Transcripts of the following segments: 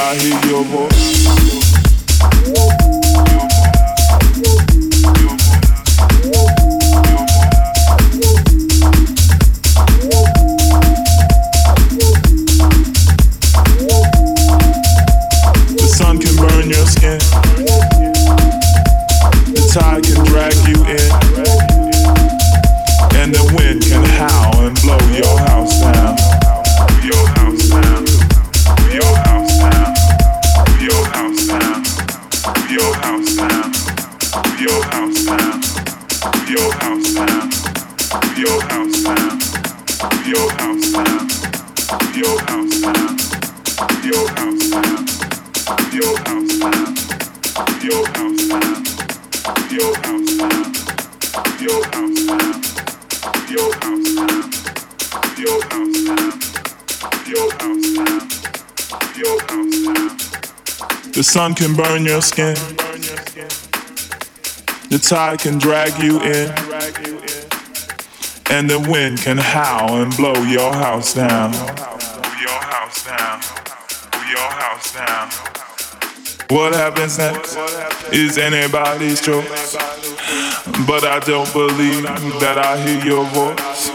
I hear your voice. Sun can burn your skin. The tide can drag you in. And the wind can howl and blow your house down. Your house down. Your house down. What happens next is anybody's choice. But I don't believe that I hear your voice.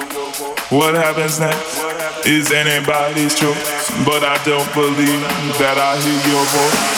What happens next is anybody's choice. But I don't believe that I hear your voice.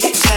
say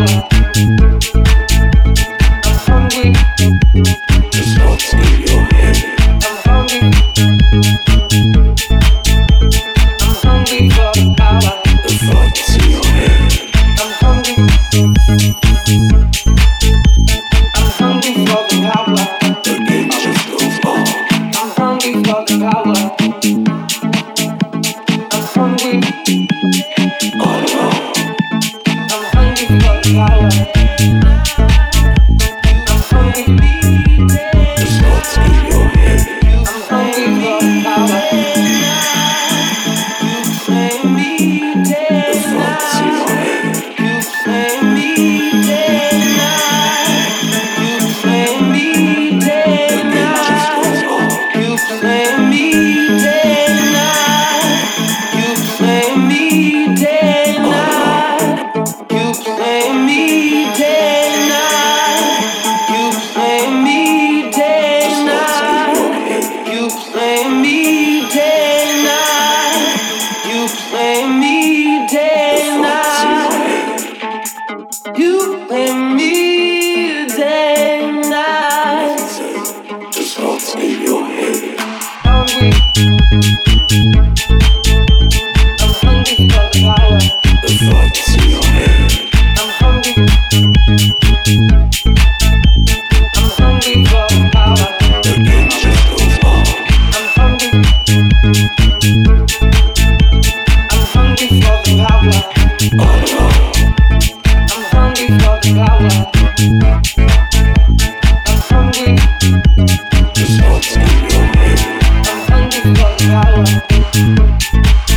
I'm Música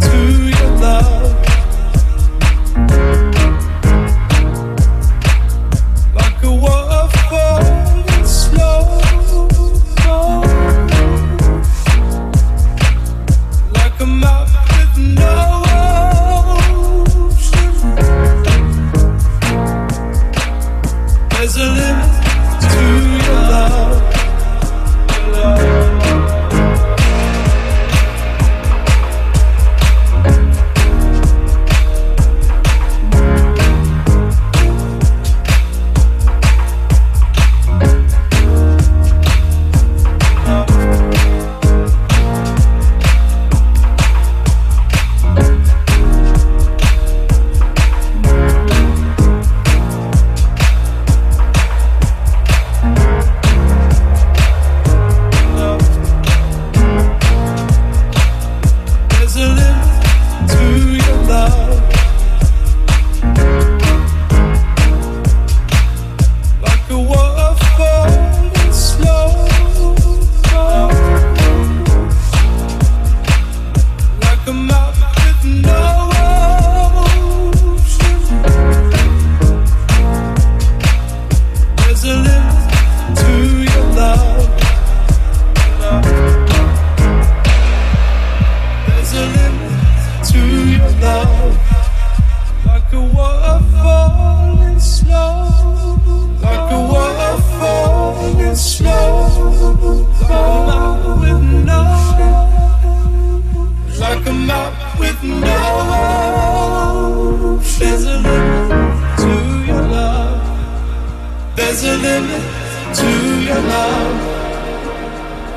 to your love.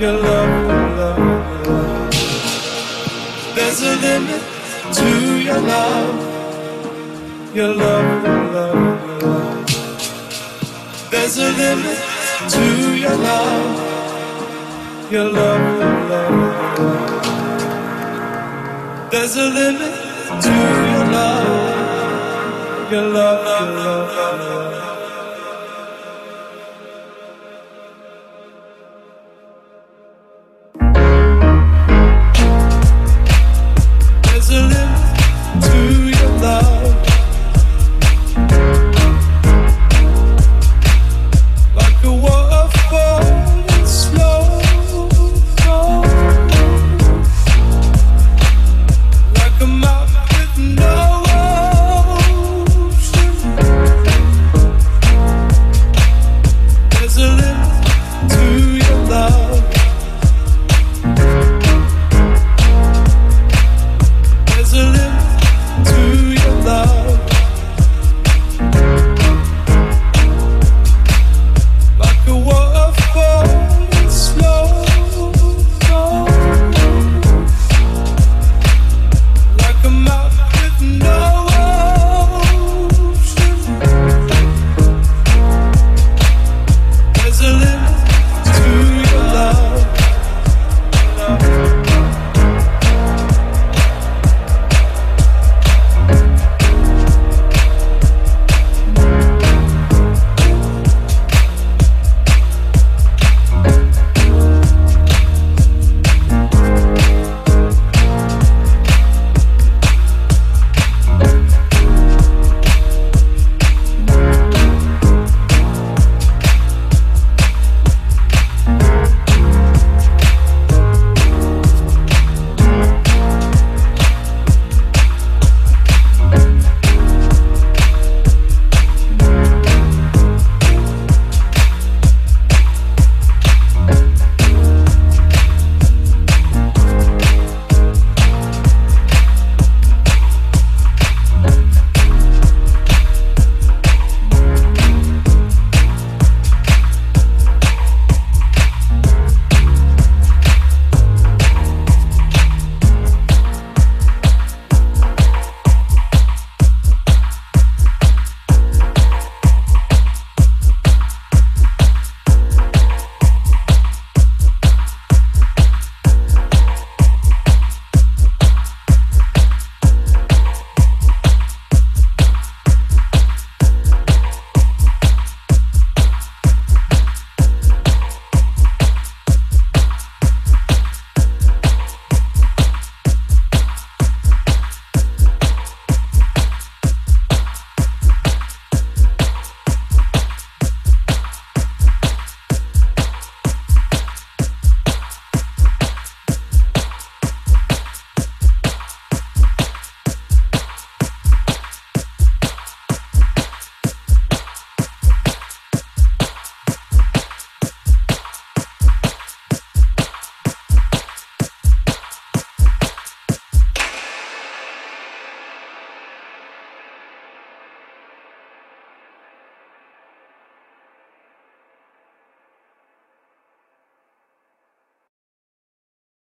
Your love, love, love. There's a limit to your love. Your love, love, love. There's a limit to your love. Your love, love, love. There's a limit to your love. Your love, your love, your love.